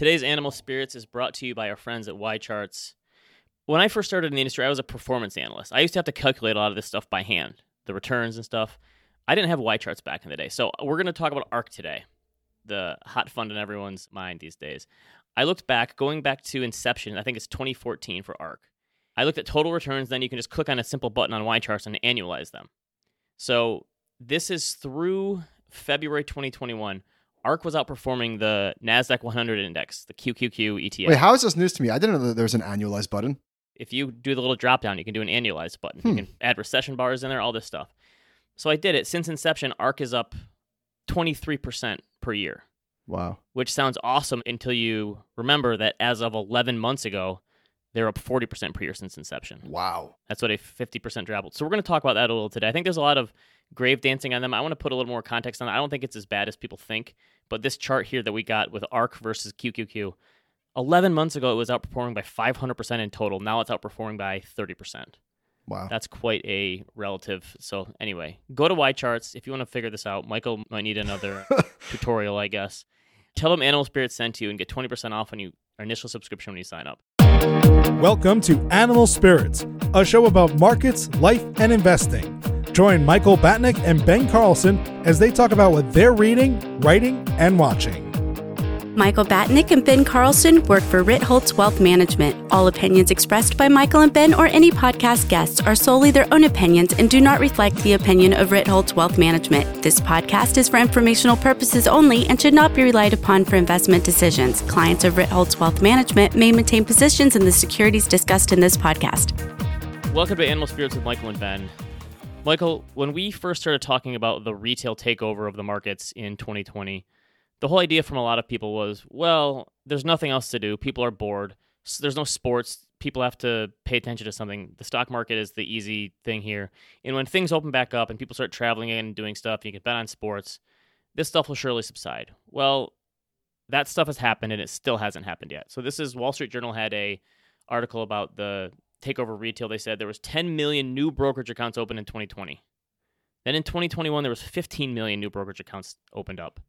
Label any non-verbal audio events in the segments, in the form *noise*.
Today's Animal Spirits is brought to you by our friends at YCharts. When I first started in the industry, I was a performance analyst. I used to have to calculate a lot of this stuff by hand, the returns and stuff. I didn't have YCharts back in the day. So we're going to talk about ARK today, the hot fund in everyone's mind these days. I looked back, going back to inception, I think it's 2014 for ARK. I looked at total returns, then you can just click on a simple button on YCharts and annualize them. So this is through February 2021. ARK was outperforming the NASDAQ 100 index, the QQQ ETF. Wait, how is this news to me? I didn't know that there was an annualized button. if you do the little drop down, you can do an annualized button. You Hmm. can add recession bars in there, all this stuff. So I did it. Since inception, ARK is up 23% per year, Wow. which sounds awesome until you remember that as of 11 months ago, they're up 40% per year since inception. Wow. That's what a 50% drop. So we're going to talk about that a little today. I think there's a lot of grave dancing on them. I want to put a little more context on that. I don't think it's as bad as people think, but this chart here that we got with ARK versus QQQ, 11 months ago it was outperforming by 500% in total. Now it's outperforming by 30%. Wow. That's quite a relative. So anyway, go to YCharts if you want to figure this out. Michael might need another *laughs* tutorial, I guess. Tell them Animal Spirits sent you and get 20% off when you our initial subscription when you sign up. Welcome to Animal Spirits, a show about markets, life, and investing. Join Michael Batnick and Ben Carlson as they talk about what they're reading, writing, and watching. Michael Batnick and Ben Carlson work for Ritholtz Wealth Management. All opinions expressed by Michael and Ben or any podcast guests are solely their own opinions and do not reflect the opinion of Ritholtz Wealth Management. This podcast is for informational purposes only and should not be relied upon for investment decisions. Clients of Ritholtz Wealth Management may maintain positions in the securities discussed in this podcast. Welcome to Animal Spirits with Michael and Ben. Michael, when we first started talking about the retail takeover of the markets in 2020, the whole idea from a lot of people was, well, there's nothing else to do. People are bored. S- There's no sports. People have to pay attention to something. The stock market is the easy thing here. And when things open back up and people start traveling again and doing stuff, you can bet on sports, this stuff will surely subside. Well, that stuff has happened and it still hasn't happened yet. So this is Wall Street Journal had a article about the takeover retail. They said there was 10 million new brokerage accounts opened in 2020. Then in 2021 there was 15 million new brokerage accounts opened up.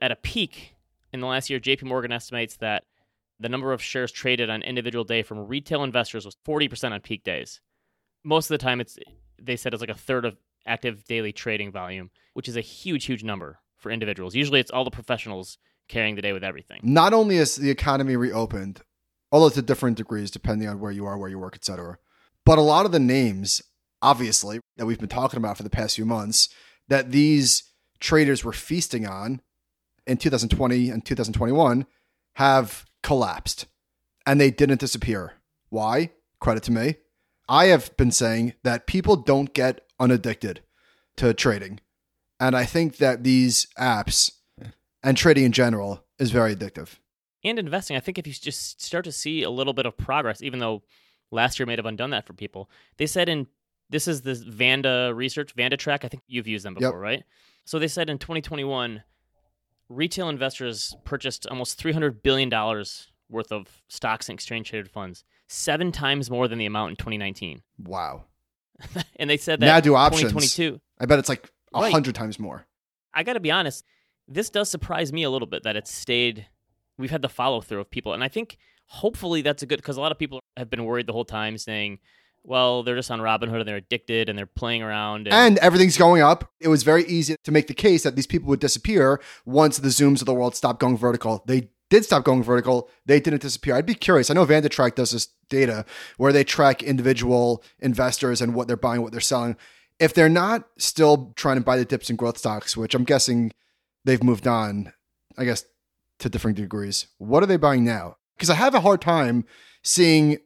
At a peak in the last year, JP Morgan estimates that the number of shares traded on individual day from retail investors was 40% on peak days. Most of the time it's they said it's like a third of active daily trading volume, which is a huge huge number for individuals. Usually it's all the professionals carrying the day with everything. Not only is the economy reopened, although to different degrees depending on where you are, where you work, etc. But a lot of the names, obviously, that we've been talking about for the past few months, that these traders were feasting on in 2020 and 2021 have collapsed and they didn't disappear. Why? Credit to me. I have been saying that people don't get unaddicted to trading. And I think that these apps and trading in general is very addictive. And investing. I think if you just start to see a little bit of progress, even though last year may have undone that for people, they said in this is this Vanda research, VandaTrack. I think you've used them Yep. before, right? So they said in 2021, retail investors purchased almost 300 billion dollars worth of stocks and exchange traded funds, seven times more than the amount in 2019. Wow. *laughs* and they said that Now do options. 2022. I bet it's like a Right. hundred times more. I got to be honest, this does surprise me a little bit that it's stayed. We've had the follow through of people, and I think hopefully that's a good because a lot of people have been worried the whole time, saying, "Well, they're just on Robinhood and they're addicted and they're playing around." And, And everything's going up. It was very easy to make the case that these people would disappear once the Zooms of the world stopped going vertical. They did stop going vertical. They didn't disappear. I'd be curious. I know VandaTrack does this data where they track individual investors and what they're buying, what they're selling. If they're not still trying to buy the dips in growth stocks, which I'm guessing they've moved on, I guess to different degrees, what are they buying now? Because I have a hard time seeing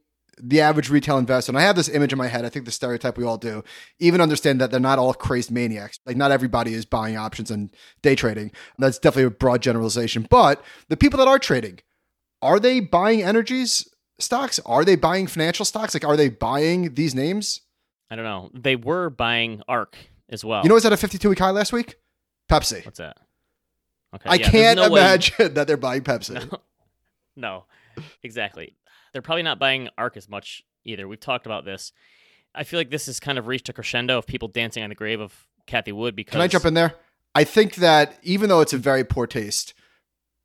the average retail investor, and I have this image in my head. I think the stereotype we all do, even understand that they're not all crazed maniacs. Like not everybody is buying options and day trading. That's definitely a broad generalization. But the people that are trading, are they buying energies stocks? Are they buying financial stocks? Like are they buying these names? I don't know. They were buying ARK as well. You know what's at a 52 week high last week? Pepsi. what's that? Okay, I yeah, can't no way- imagine *laughs* that they're buying Pepsi. *laughs* No, exactly. They're probably not buying ARK as much either. We've talked about this. I feel like this has kind of reached a crescendo of people dancing on the grave of Cathie Wood because Can I jump in there? I think that even though it's a very poor taste,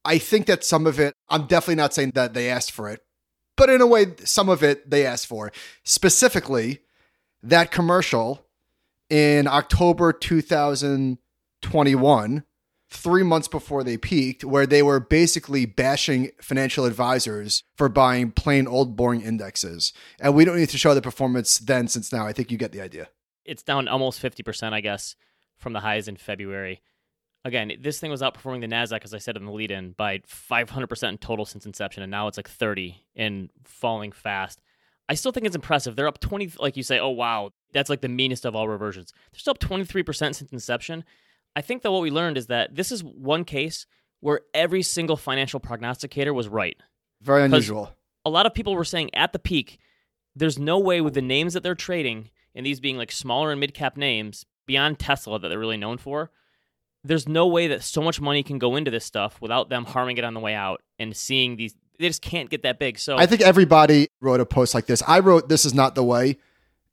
I think that some of it, I'm definitely not saying that they asked for it, but in a way, some of it they asked for. Specifically, that commercial in October 2021, three months before they peaked, where they were basically bashing financial advisors for buying plain old boring indexes. And we don't need to show the performance then since now. I think you get the idea. It's down almost 50%, I guess, from the highs in February. Again, this thing was outperforming the Nasdaq, as I said in the lead-in, by 500% in total since inception, and now it's like 30 and falling fast. I still think it's impressive. They're up 20, like you say, oh, wow, that's like the meanest of all reversions. They're still up 23% since inception. I think that what we learned is that this is one case where every single financial prognosticator was right. Very unusual. A lot of people were saying at the peak, there's no way with the names that they're trading, and these being like smaller and mid cap names, beyond Tesla that they're really known for, there's no way that so much money can go into this stuff without them harming it on the way out and seeing these they just can't get that big. So I think everybody wrote a post like this. I wrote this is not the way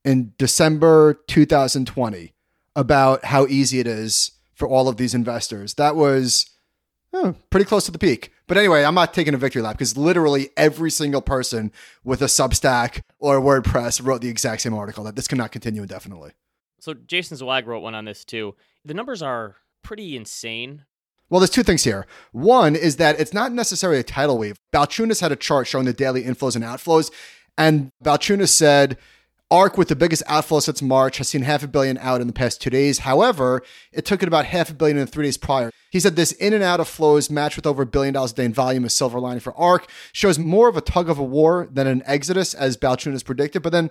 in December 2020 about how easy it is for all of these investors. That was oh, pretty close to the peak. But anyway, I'm not taking a victory lap because literally every single person with a Substack or WordPress wrote the exact same article that this cannot continue indefinitely. So Jason Zweig wrote one on this too. The numbers are pretty insane. Well, there's two things here. One is that it's not necessarily a tidal wave. Balchunas had a chart showing the daily inflows and outflows, and Balchunas said ARK, with the biggest outflow since March, has seen half a billion out in the past two days. However, it took it about half a billion in three days prior. He said this in and out of flows matched with over a billion dollars a day in volume, a silver lining for ARK, shows more of a tug of a war than an exodus, as Balchunas predicted. But then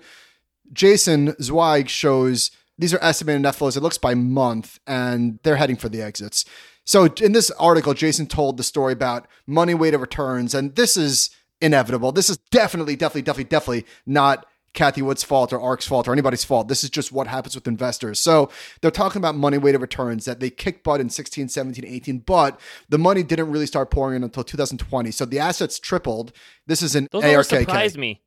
Jason Zweig shows these are estimated net flows. It looks by month, and they're heading for the exits. So in this article, Jason told the story about money weighted returns, and this is inevitable. This is definitely, definitely, definitely, definitely not Cathie Wood's fault or ARK's fault or anybody's fault. This is just what happens with investors. So they're talking about money weighted returns that they kicked butt in 16, 17, 18, but the money didn't really start pouring in until 2020. So the assets tripled. This is an Those numbers surprised me.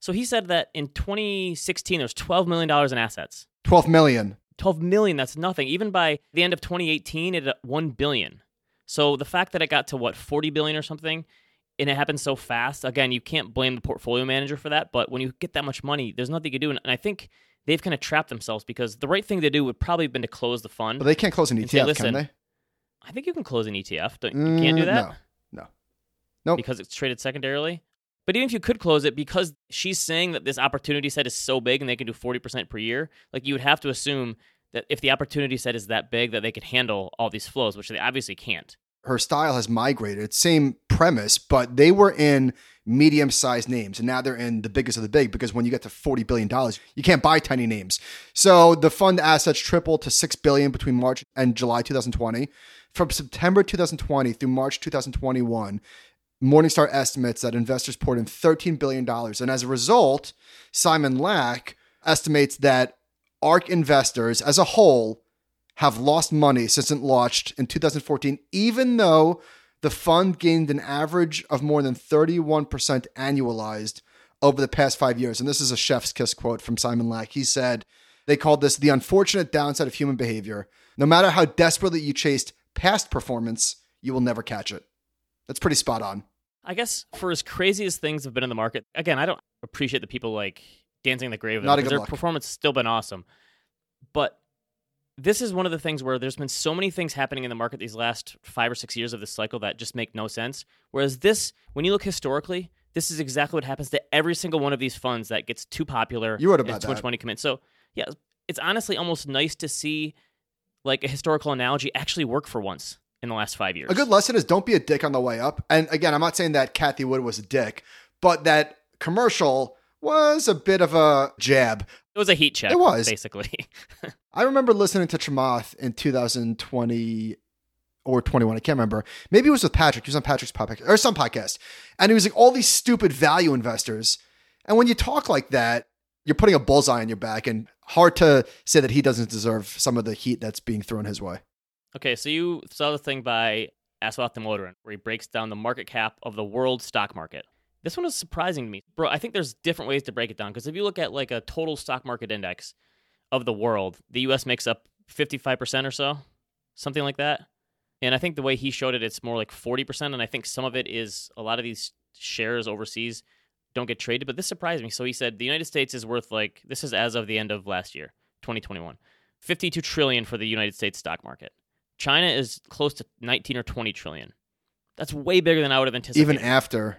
So he said that in 2016 there's 12 million dollars in assets. 12 million. 12 million, that's nothing. Even by the end of 2018, it at 1 billion. So the fact that it got to what 40 billion or something and it happens so fast, again, you can't blame the portfolio manager for that, but when you get that much money, there's nothing you can do and I think they've kind of trapped themselves because the right thing to do would probably have been to close the fund. But they can't close an ETF, say, can they? I think you can close an ETF. Don't, you can't do mm, that? No. No. Nope. Because it's traded secondarily? But even if you could close it, because she's saying that this opportunity set is so big and they can do 40% per year, like you would have to assume that if the opportunity set is that big, that they could handle all these flows, which they obviously can't. Her style has migrated. Same premise, but they were in medium sized names and now they're in the biggest of the big because when you get to $40 billion, you can't buy tiny names. So the fund assets tripled to 6 billion between March and July 2020. From September 2020 through March 2021, Morningstar estimates that investors poured in $13 billion. And as a result, Simon Lack estimates that ARK investors as a whole have lost money since it launched in 2014, even though the fund gained an average of more than 31% annualized over the past five years. And this is a chef's kiss quote from Simon Lack. He said, They called this the unfortunate downside of human behavior. No matter how desperately you chased past performance, you will never catch it. That's pretty spot on. I guess for as crazy as things have been in the market, again, I don't appreciate the people like dancing in the grave. Not a good their look. performance has still been awesome, but this is one of the things where there's been so many things happening in the market these last five or six years of this cycle that just make no sense. Whereas this, when you look historically, this is exactly what happens to every single one of these funds that gets too popular. You wrote about too much money come in. So yeah, it's honestly almost nice to see like a historical analogy actually work for once in the last five years. A good lesson is don't be a dick on the way up. And again, I'm not saying that Cathie Wood was a dick, but that commercial was a bit of a jab. It was a heat check. It was basically. *laughs* I remember listening to Chamath in 2020 or 21. I can't remember. Maybe it was with Patrick. He was on Patrick's podcast or some podcast, and he was like all these stupid value investors. And when you talk like that, you're putting a bullseye on your back, and hard to say that he doesn't deserve some of the heat that's being thrown his way. Okay, so you saw the thing by Aswath Damodaran where he breaks down the market cap of the world stock market. This one was surprising to me. Bro, I think there's different ways to break it down because if you look at like a total stock market index of the world, the US makes up 55% or so, something like that. And I think the way he showed it, it's more like 40%. And I think some of it is a lot of these shares overseas don't get traded. But this surprised me. So he said the United States is worth like, this is as of the end of last year, 2021, 52 trillion for the United States stock market. China is close to 19 or 20 trillion. That's way bigger than I would have anticipated. Even after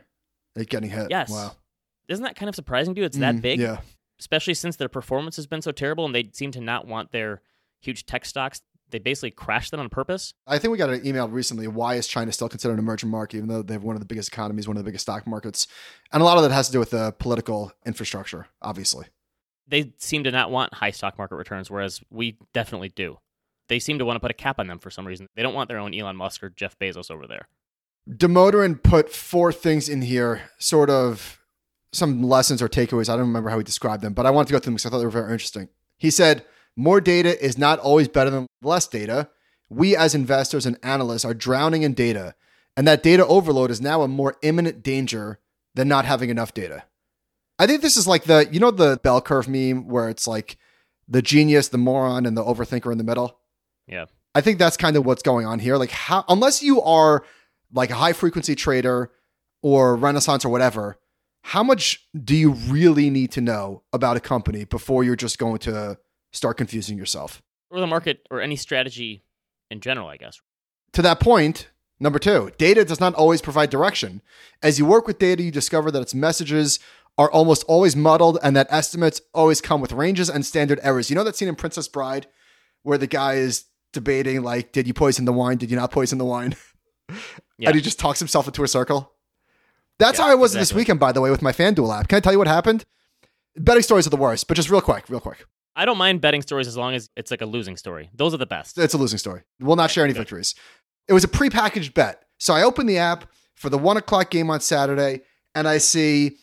it getting hit. Yes. Wow. Isn't that kind of surprising to you? It's that Mm, big, Yeah. especially since their performance has been so terrible and they seem to not want their huge tech stocks. They basically crashed them on purpose. I think we got an email recently. Why is China still considered an emerging market, even though they have one of the biggest economies, one of the biggest stock markets? And a lot of that has to do with the political infrastructure, obviously. They seem to not want high stock market returns, whereas we definitely do. They seem to want to put a cap on them for some reason. They don't want their own Elon Musk or Jeff Bezos over there. Damodaran put four things in here, sort of some lessons or takeaways. I don't remember how he described them, but I wanted to go through them because I thought they were very interesting. He said, More data is not always better than less data. We, as investors and analysts, are drowning in data, and that data overload is now a more imminent danger than not having enough data. I think this is like the, you know, the bell curve meme where it's like the genius, the moron, and the overthinker in the middle. Yeah. I think that's kind of what's going on here. Like, how, unless you are like a high frequency trader or Renaissance or whatever, how much do you really need to know about a company before you're just going to start confusing yourself? Or the market or any strategy in general, I guess. To that point, number two, data does not always provide direction. As you work with data, you discover that its messages are almost always muddled and that estimates always come with ranges and standard errors. You know that scene in Princess Bride where the guy is debating, like, did you poison the wine? Did you not poison the wine? *laughs* Yeah. And he just talks himself into a circle. That's Yeah, how I was this weekend, by the way, with my FanDuel app. Can I tell you what happened? Betting stories are the worst, but just real quick, real quick. I don't mind betting stories as long as it's like a losing story. Those are the best. It's a losing story. We'll not share any good. victories. It was a prepackaged bet. So I open the app for the one o'clock game on Saturday, and I see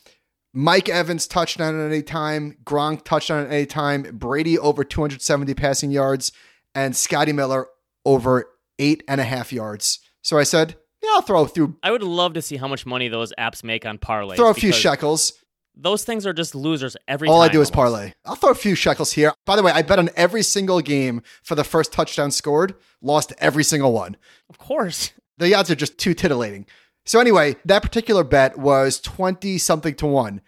Mike Evans touchdown at any time, Gronk touchdown at any time, Brady over 270 passing yards, and Scotty Miller over eight and a half yards. So I said, yeah, I'll throw through I would love to see how much money those apps make on parlay. throw a few shekels. Those things are just losers every time. All I do is parlay. I'll throw a few shekels here. By the way, I bet on every single game for the first touchdown scored, lost every single one. Of course. *laughs* The odds are just too titillating. So anyway, that particular bet was 20 something to 1.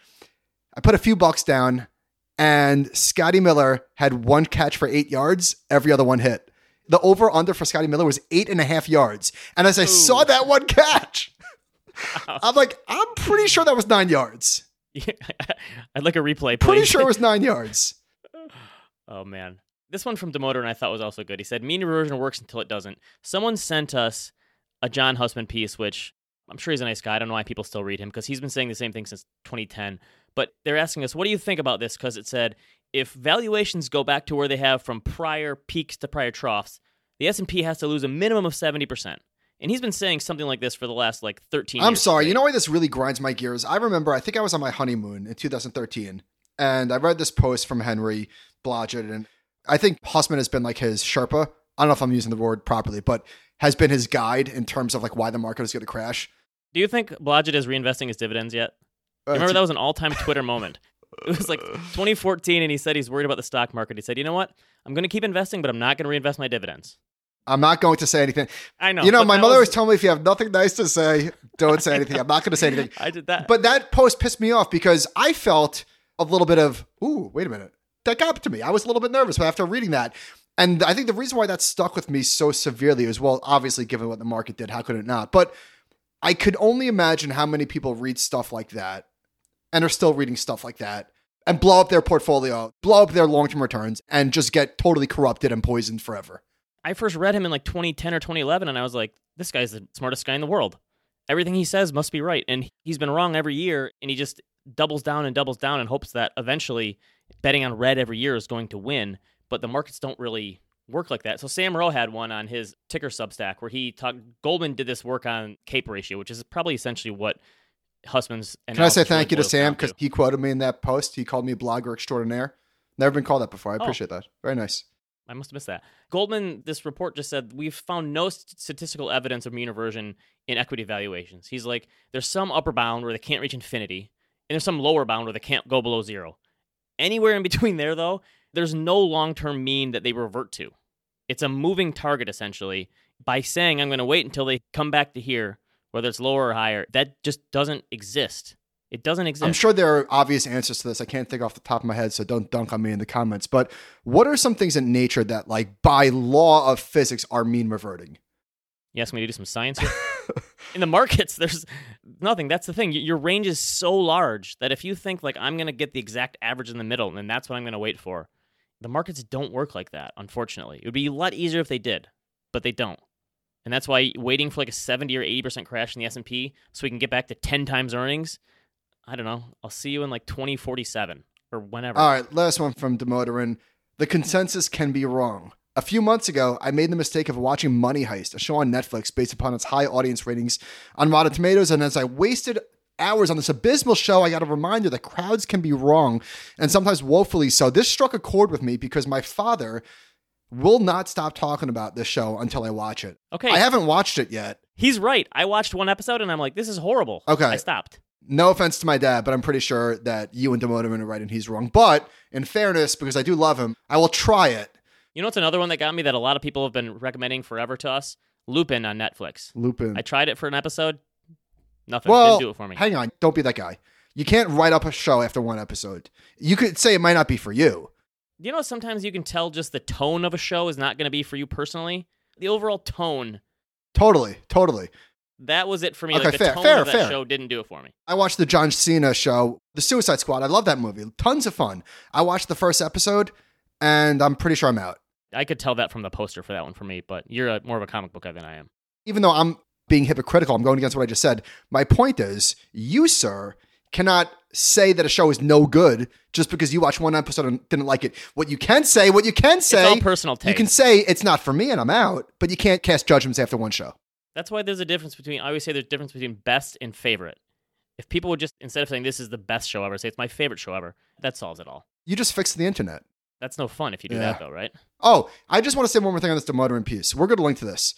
I put a few bucks down and Scotty Miller had one catch for 8 yards, every other one hit. The over under for Scotty Miller was eight and a half yards. And as I saw that one catch, *laughs* I'm like, I'm pretty sure that was 9 yards. *laughs* I'd like a replay, please. Pretty sure it was *laughs* 9 yards. Oh man. This one from Damodaran I thought was also good. He said mean reversion works until it doesn't. Someone sent us a John Hussman piece, which I'm sure he's a nice guy. I don't know why people still read him because he's been saying the same thing since 2010. But they're asking us, what do you think about this? Because it said if valuations go back to where they have from prior peaks to prior troughs, the S&P has to lose a minimum of 70%. And he's been saying something like this for the last like 13 I'm sorry. You know why this really grinds my gears? I remember, I think I was on my honeymoon in 2013, and I read this post from Henry Blodget, and I think Hussman has been like his Sherpa. I don't know if I'm using the word properly, but has been his guide in terms of like why the market is going to crash. Do you think Blodget is reinvesting his dividends yet? Uh, Remember that was an all-time Twitter moment. *laughs* It was like 2014, and he said he's worried about the stock market. He said, "You know what? I'm going to keep investing, but I'm not going to reinvest my dividends." I'm not going to say anything. I know. you know, my mother was- was telling me if you have nothing nice to say, don't say anything. I'm not going to say *laughs* anything. I did that. But that post pissed me off because I felt a little bit of, ooh, wait a minute. That got to me. I was a little bit nervous but after reading that. And I think the reason why that stuck with me so severely is well, obviously, given what the market did, how could it not? But I could only imagine how many people read stuff like that and are still reading stuff like that and blow up their portfolio, blow up their long term returns, and just get totally corrupted and poisoned forever. I first read him in like 2010 or 2011, and I was like, "This guy's the smartest guy in the world. Everything he says must be right." And he's been wrong every year, and he just doubles down and doubles down and hopes that eventually betting on red every year is going to win. But the markets don't really work like that. So Sam Ro had one on his TKer Substack where he talked. Goldman did this work on cape ratio, which is probably essentially what Hussman's. Can I say thank you to Sam because he quoted me in that post? He called me blogger extraordinaire. Never been called that before. I Oh. appreciate that. Very nice. I must have missed that. Goldman, this report just said we've found no statistical evidence of mean reversion in equity valuations. He's like, there's some upper bound where they can't reach infinity, and there's some lower bound where they can't go below zero. Anywhere in between there, though, there's no long term mean that they revert to. It's a moving target, essentially, by saying I'm going to wait until they come back to here, whether it's lower or higher, that just doesn't exist. It doesn't exist. I'm sure there are obvious answers to this. I can't think off the top of my head, so don't dunk on me in the comments. But what are some things in nature that, like, by law of physics, are mean reverting? You ask me to do some science here? *laughs* in the markets, there's nothing. That's the thing. Your range is so large that if you think, like, I'm going to get the exact average in the middle, and that's what I'm going to wait for, the markets don't work like that, unfortunately. It would be a lot easier if they did, but they don't. And that's why waiting for like a 70 or 80% crash in the S&P so we can get back to 10 times earnings, I don't know. I'll see you in like 2047 or whenever. All right, last one from Damodaran. The consensus can be wrong. A few months ago, I made the mistake of watching Money Heist, a show on Netflix based upon its high audience ratings on Rotten Tomatoes. And as I wasted hours on this abysmal show, I got a reminder that crowds can be wrong and sometimes woefully so. This struck a chord with me because my father will not stop talking about this show until I watch it. Okay. I haven't watched it yet. He's right. I watched one episode and I'm like, this is horrible. Okay. I stopped. No offense to my dad, but I'm pretty sure that you and Damodaran are right and he's wrong. But in fairness, because I do love him, I will try it. You know what's another one that got me that a lot of people have been recommending forever to us? Lupin on Netflix. Lupin. I tried it for an episode. Nothing. Well, Didn't do it for me. hang on. Don't be that guy. You can't write up a show after one episode. You could say it might not be for you. You know, sometimes you can tell just the tone of a show is not going to be for you personally. The overall tone, Totally, totally. that was it for me. Okay, like the fair, tone fair, of that fair. show didn't do it for me. I watched the John Cena show, The Suicide Squad. I love that movie. Tons of fun. I watched the first episode, and I'm pretty sure I'm out. I could tell that from the poster for that one for me, but you're a, more of a comic book guy than I am. Even though I'm being hypocritical, I'm going against what I just said. My point is, you, sir, cannot say that a show is no good just because you watched one episode and didn't like it. What you can say, what you can say, it's all personal taste. you can say it's not for me and I'm out, but you can't cast judgments after one show. That's why there's a difference between. I always say there's a difference between best and favorite. If people would just instead of saying this is the best show ever, say it's my favorite show ever, that solves it all. You just fixed the internet. That's no fun if you do Yeah. that though, right? Oh, I just want to say one more thing on this Damodaran piece. We're going to link to this.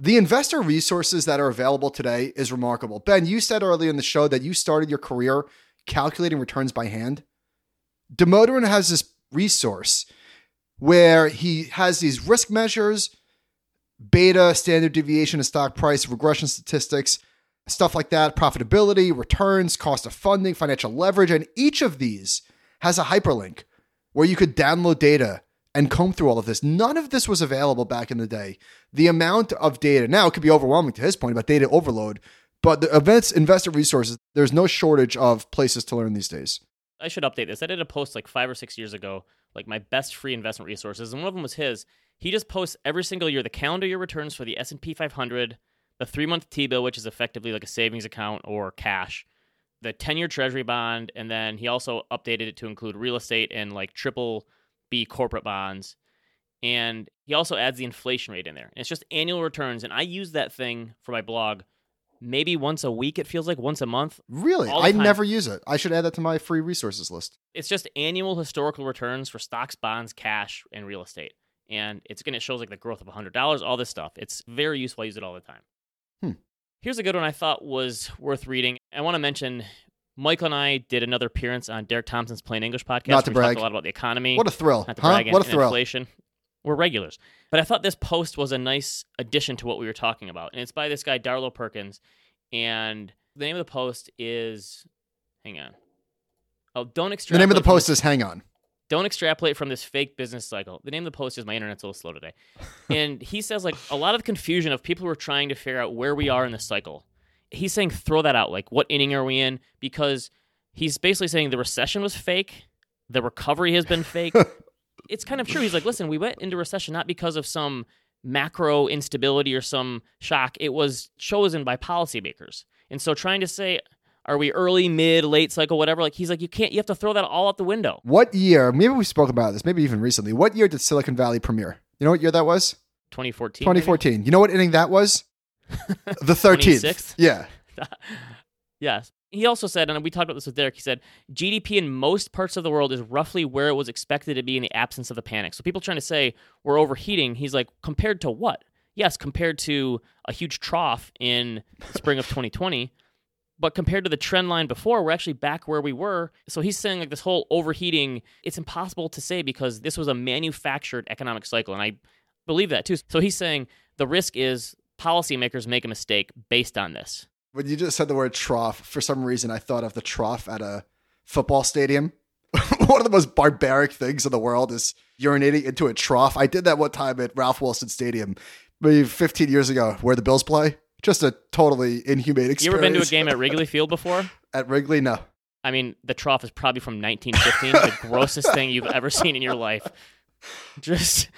The investor resources that are available today is remarkable. Ben, you said earlier in the show that you started your career calculating returns by hand. Damodaran has this resource where he has these risk measures, beta, standard deviation of stock price, regression statistics, stuff like that, profitability, returns, cost of funding, financial leverage, and each of these has a hyperlink where you could download data and comb through all of this. None of this was available back in the day. The amount of data now it could be overwhelming to his point about data overload, but the events investor resources, there's no shortage of places to learn these days. I should update this. I did a post like five or six years ago, like my best free investment resources, and one of them was his. He just posts every single year the calendar year returns for the S and P 500, the three month T bill, which is effectively like a savings account or cash, the 10 year Treasury bond, and then he also updated it to include real estate and like triple B corporate bonds. And he also adds the inflation rate in there. And it's just annual returns. And I use that thing for my blog maybe once a week, it feels like once a month. Really? I time. never use it. I should add that to my free resources list. it's just annual historical returns for stocks, bonds, cash, and real estate. And it's going to shows like the growth of $100, all this stuff. It's very useful. I use it all the time. Hmm. Here's a good one I thought was worth reading. I want to mention Michael and I did another appearance on Derek Thompson's Plain English podcast. Not to we talked brag. a lot about the economy. What a thrill. not to Huh? brag, and- What a and thrill. inflation. We're regulars. But I thought this post was a nice addition to what we were talking about. And it's by this guy, Dario Perkins. And the name of the post is, hang on. Oh, don't extrapolate. The name of the post this- is Hang On. don't extrapolate from this fake business cycle. The name of the post is my internet's a little slow today. *laughs* And he says like a lot of confusion of people who are trying to figure out where we are in the cycle. He's saying throw that out. Like what inning are we in? Because he's basically saying the recession was fake, the recovery has been fake. *laughs* it's kind of true. He's like, listen, we went into recession not because of some macro instability or some shock. It was chosen by policymakers. And so trying to say, are we early, mid, late cycle, whatever? Like he's like, you can't. You have to throw that all out the window. What year? Maybe we spoke about this, maybe even recently. What year did Silicon Valley premiere? You know what year that was? 2014. maybe? 2014. You know what inning that was? *laughs* the 13th. 26th? Yeah. *laughs* yes. He also said, and we talked about this with Derek, he said, GDP in most parts of the world is roughly where it was expected to be in the absence of the panic. So people trying to say we're overheating, he's like, compared to what? Yes, compared to a huge trough in spring of *laughs* 2020. But compared to the trend line before, we're actually back where we were. So he's saying like this whole overheating, it's impossible to say because this was a manufactured economic cycle. And I believe that too. So he's saying the risk is policymakers make a mistake based on this. When you just said the word trough, for some reason I thought of the trough at a football stadium. *laughs* one of the most barbaric things in the world is urinating into a trough. I did that one time at Ralph Wilson Stadium, maybe 15 years ago, where the Bills play. Just a totally inhumane experience. You ever been to a game at Wrigley Field before? *laughs* at Wrigley? No. I mean, the trough is probably from 1915, the *laughs* grossest thing you've ever seen in your life. Just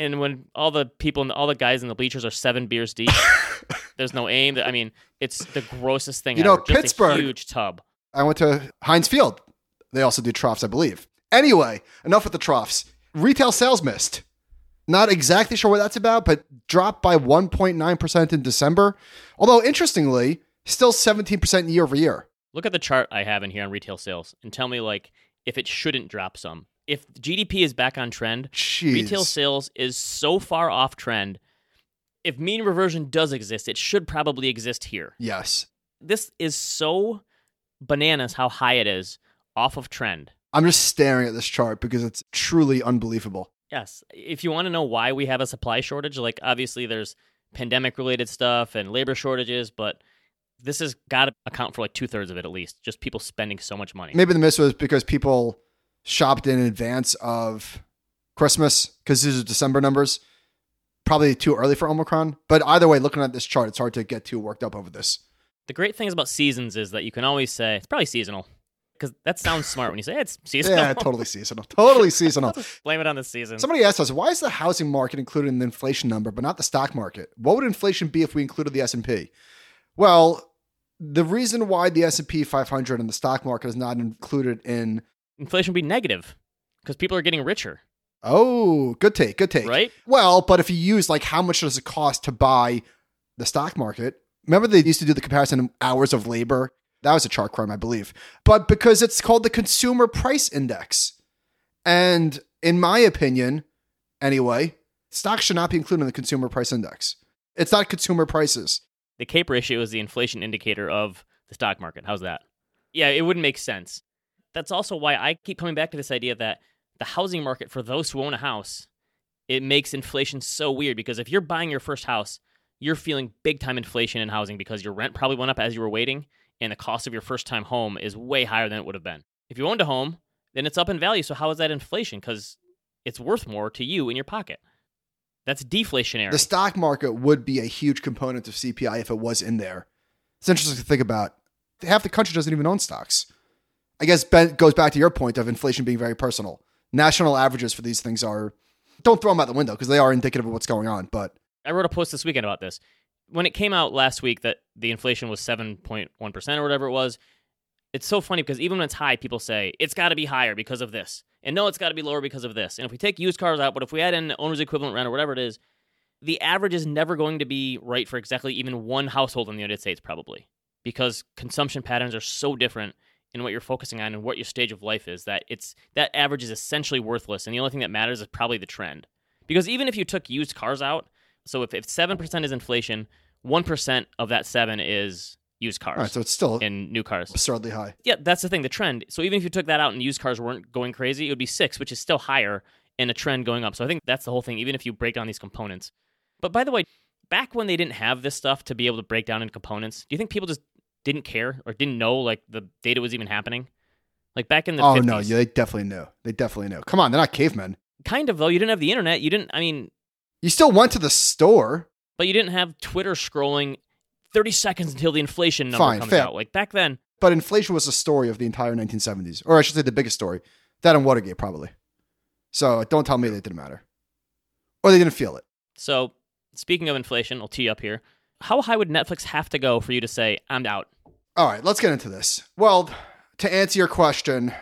and when all the people and all the guys in the bleachers are seven beers deep, *laughs* there's no aim. I mean, it's the grossest thing. You know, ever. Pittsburgh- huge tub. I went to Heinz Field. They also do troughs, I believe. Anyway, enough with the troughs. Retail sales missed. Not exactly sure what that's about, but dropped by 1.9% in December. Although, interestingly, still 17% year over year. Look at the chart I have in here on retail sales and tell me like if it shouldn't drop some. If GDP is back on trend, Jeez. retail sales is so far off trend. If mean reversion does exist, it should probably exist here. Yes. This is so bananas how high it is off of trend. I'm just staring at this chart because it's truly unbelievable. Yes. If you want to know why we have a supply shortage, like obviously there's pandemic related stuff and labor shortages, but this has got to account for like two thirds of it at least. Just people spending so much money. Maybe the miss was because people shopped in advance of Christmas because these are December numbers. Probably too early for Omicron. But either way, looking at this chart, it's hard to get too worked up over this. The great things about seasons is that you can always say it's probably seasonal because that sounds smart when you say "Hey, it's seasonal. Yeah, totally seasonal. Totally seasonal. *laughs* Blame it on the season. Somebody asked us, why is the housing market included in the inflation number, but not the stock market? What would inflation be if we included the S&P? Well, the reason why the S&P 500 and the stock market is not included in Inflation would be negative because people are getting richer, Oh, good take, good take. right? Well, but if you use like how much does it cost to buy the stock market? Remember they used to do the comparison in hours of labor. That was a chart crime, I believe. But because it's called the consumer price index. And in my opinion, anyway, stocks should not be included in the consumer price index. It's not consumer prices. The CAPE ratio is the inflation indicator of the stock market. How's that? Yeah, it wouldn't make sense. That's also why I keep coming back to this idea that the housing market for those who own a house, it makes inflation so weird because if you're buying your first house, you're feeling big time inflation in housing because your rent probably went up as you were waiting and the cost of your first time home is way higher than it would have been. If you owned a home, then it's up in value. So how is that inflation? Because it's worth more to you in your pocket. That's deflationary. The stock market would be a huge component of CPI if it was in there. It's interesting to think about. Half the country doesn't even own stocks. I guess Ben goes back to your point of inflation being very personal. National averages for these things are don't throw them out the window because they are indicative of what's going on. But I wrote a post this weekend about this. When it came out last week that the inflation was 7.1% or whatever it was, it's so funny because even when it's high, people say it's got to be higher because of this. And no, it's got to be lower because of this. And if we take used cars out, but if we add in owner's equivalent rent or whatever it is, the average is never going to be right for exactly even one household in the United States, probably, because consumption patterns are so different in what you're focusing on and what your stage of life is that it's that average is essentially worthless. And the only thing that matters is probably the trend. Because even if you took used cars out, so if, if 7% is inflation, 1% of that 7 is used cars all right, so it's still in new cars. absurdly high. Yeah, that's the thing, the trend. So even if you took that out and used cars weren't going crazy, it would be 6, which is still higher and a trend going up. So I think that's the whole thing even if you break down these components. But by the way, back when they didn't have this stuff to be able to break down in components, do you think people just didn't care or didn't know like the data was even happening? Like back in the oh 50s. no, yeah, they definitely knew. They definitely knew. Come on, they're not cavemen. Kind of though. You didn't have the internet. You didn't I mean, You still went to the store. but you didn't have Twitter scrolling 30 seconds until the inflation number Fine, comes fair. out. Like back then, But inflation was the story of the entire 1970s, or I should say, the biggest story. That and Watergate, probably. So don't tell me that didn't matter, or they didn't feel it. So, speaking of inflation, I'll tee up here. How high would Netflix have to go for you to say, I'm out? All right, let's get into this. Well, to answer your question,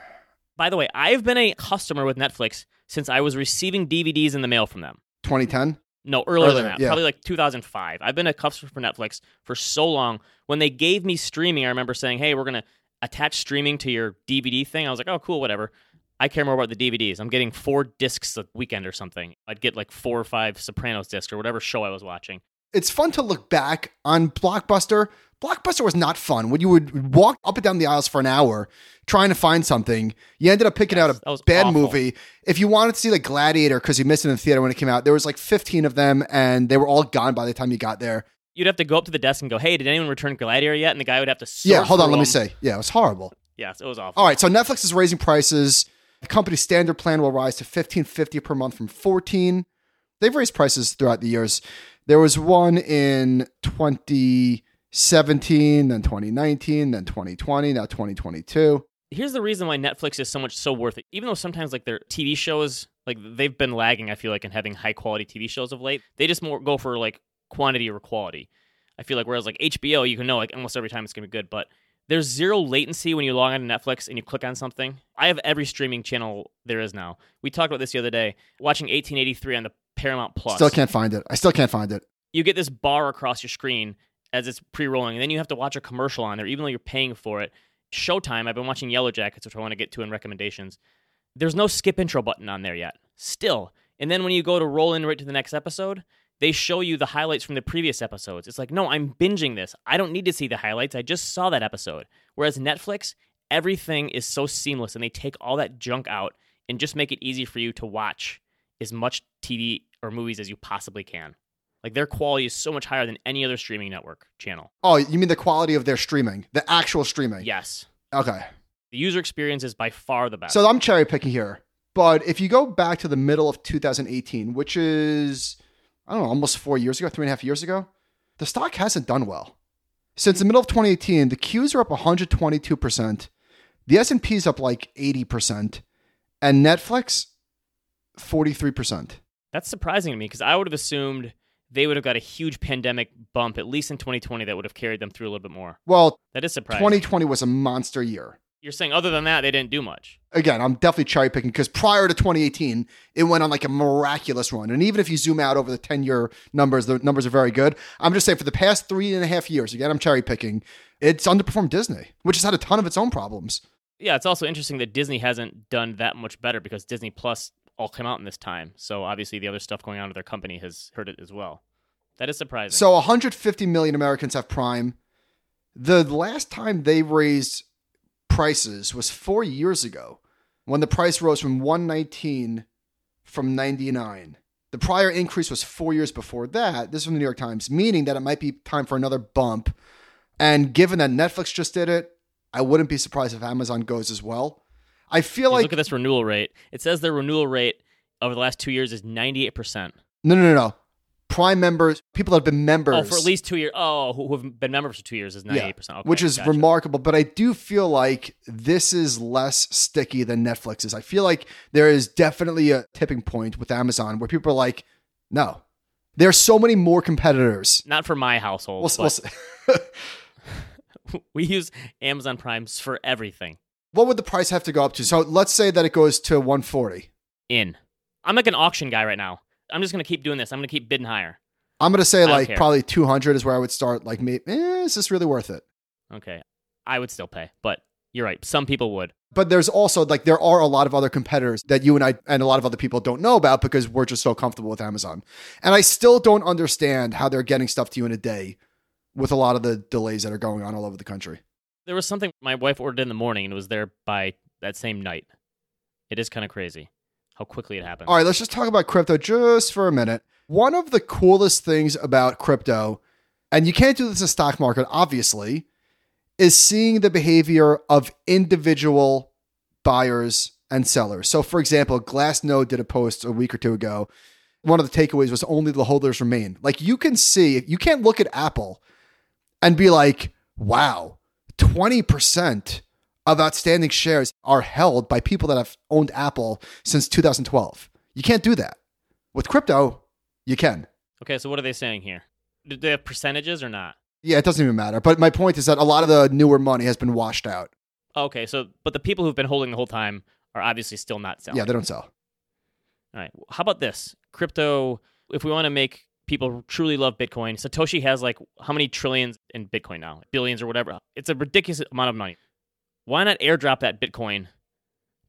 By the way, I've been a customer with Netflix since I was receiving DVDs in the mail from them. 2010. No, earlier, than that. yeah. Probably like 2005. I've been a customer for Netflix for so long. When they gave me streaming, I remember saying, hey, we're going to attach streaming to your DVD thing. I was like, oh, cool, whatever. I care more about the DVDs. I'm getting four discs a weekend or something. I'd get like four or five Sopranos discs or whatever show I was watching. It's fun to look back on Blockbuster. Blockbuster was not fun when you would walk up and down the aisles for an hour trying to find something. You ended up picking Yes, out a bad awful. movie. If you wanted to see like Gladiator because you missed it in the theater when it came out, there was like 15 of them and they were all gone by the time you got there. You'd have to go up to the desk and go, "Hey, did anyone return Gladiator yet?" And the guy would have to. Yeah, hold on, let me them. say. Yeah, it was horrible. Yes, it was awful. All right, so Netflix is raising prices. The company's standard plan will rise to 15.50 per month from 14. They've raised prices throughout the years. There was one in 2017, then 2019, then 2020, now 2022. Here's the reason why Netflix is so much so worth it. Even though sometimes like their TV shows, like they've been lagging, I feel like in having high quality TV shows of late. They just more go for like quantity or quality. I feel like whereas like HBO, you can know like almost every time it's gonna be good, but there's zero latency when you log on to Netflix and you click on something. I have every streaming channel there is now. We talked about this the other day. Watching 1883 on the Paramount Plus. Still can't find it. I still can't find it. you get this bar across your screen as it's pre-rolling, and then you have to watch a commercial on there, even though you're paying for it. Showtime. I've been watching Yellowjackets, which I want to get to in recommendations. There's no skip intro button on there yet. Still, and then when you go to roll in right to the next episode, they show you the highlights from the previous episodes. It's like, no, I'm binging this. I don't need to see the highlights. I just saw that episode. Whereas Netflix, everything is so seamless, and they take all that junk out and just make it easy for you to watch as much TV or movies as you possibly can. Like their quality is so much higher than any other streaming network channel. Oh, you mean the quality of their streaming, the actual streaming? Yes. Okay. The user experience is by far the best. So I'm cherry picking here. But if you go back to the middle of 2018, which is, I don't know, almost four years ago, three and a half years ago, the stock hasn't done well. Since the middle of 2018, the Qs are up 122%, the S&P is up like 80%, and Netflix 43%. That's surprising to me because I would have assumed they would have got a huge pandemic bump, at least in 2020, that would have carried them through a little bit more. Well, That is surprising. 2020 was a monster year. You're saying other than that, they didn't do much. Again, I'm definitely cherry picking because prior to 2018, it went on like a miraculous run. And even if you zoom out over the 10 year numbers, the numbers are very good. I'm just saying for the past three and a half years, again, I'm cherry picking, it's underperformed Disney, which has had a ton of its own problems. Yeah, it's also interesting that Disney hasn't done that much better because Disney Plus all came out in this time. So obviously the other stuff going on with their company has hurt it as well. That is surprising. So 150 million Americans have Prime. The last time they raised prices was four years ago when the price rose from 119 from 99. The prior increase was four years before that. This is from the New York Times, meaning that it might be time for another bump. And given that Netflix just did it, I wouldn't be surprised if Amazon goes as well. I feel You like look at this renewal rate. It says their renewal rate over the last two years is 98%. no, no, no, no. Prime members, people that have been members, Oh, for at least two years. Oh, who have been members for two years is 98%. Which is gotcha. remarkable. But I do feel like this is less sticky than Netflix is. I feel like there is definitely a tipping point with Amazon where people are like, no, there are so many more competitors. Not for my household. We'll, we'll *laughs* *laughs* we use Amazon Primes for everything. What would the price have to go up to? So let's say that it goes to 140. In. I'm like an auction guy right now. I'm just going to keep doing this. I'm going to keep bidding higher. I'm gonna say don't like care. probably 200 is where I would start. Like, eh, is this really worth it? Okay. I would still pay, but you're right. Some people would. But there's also like there are a lot of other competitors that you and I and a lot of other people don't know about because we're just so comfortable with Amazon. And I still don't understand how they're getting stuff to you in a day with a lot of the delays that are going on all over the country. There was something my wife ordered in the morning and it was there by that same night. It is kind of crazy how quickly it happened. All right, let's just talk about crypto just for a minute. One of the coolest things about crypto, and you can't do this in the stock market, obviously, is seeing the behavior of individual buyers and sellers. So, for example, Glassnode did a post a week or two ago. One of the takeaways was only the holders remain. Like you can see, you can't look at Apple and be like, wow, 20% of outstanding shares are held by people that have owned Apple since 2012. You can't do that. With crypto, you can. Okay, so what are they saying here? Do they have percentages or not? Yeah, it doesn't even matter. But my point is that a lot of the newer money has been washed out. Okay, so but the people who've been holding the whole time are obviously still not selling. Yeah, they don't sell. All right. How about this? Crypto, if we want to make people truly love Bitcoin, Satoshi has like how many trillions in Bitcoin now? Billions or whatever. It's a ridiculous amount of money. Why not airdrop that Bitcoin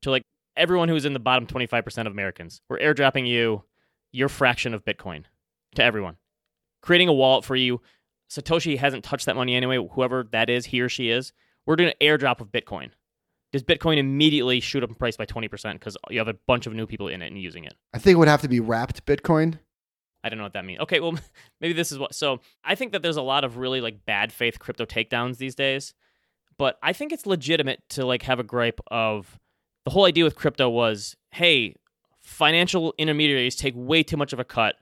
to like everyone who's in the bottom 25% of Americans? We're airdropping you your fraction of Bitcoin to everyone. Creating a wallet for you. Satoshi hasn't touched that money anyway, whoever that is, he or she is. We're doing an airdrop of Bitcoin. does Bitcoin immediately shoot up in price by 20% because you have a bunch of new people in it and using it? I think it would have to be wrapped Bitcoin. I don't know what that means. Okay, well, *laughs* maybe this is what. So I think that there's a lot of really like bad faith crypto takedowns these days, but I think it's legitimate to like have a gripe of the whole idea with crypto was, hey, financial intermediaries take way too much of a cut.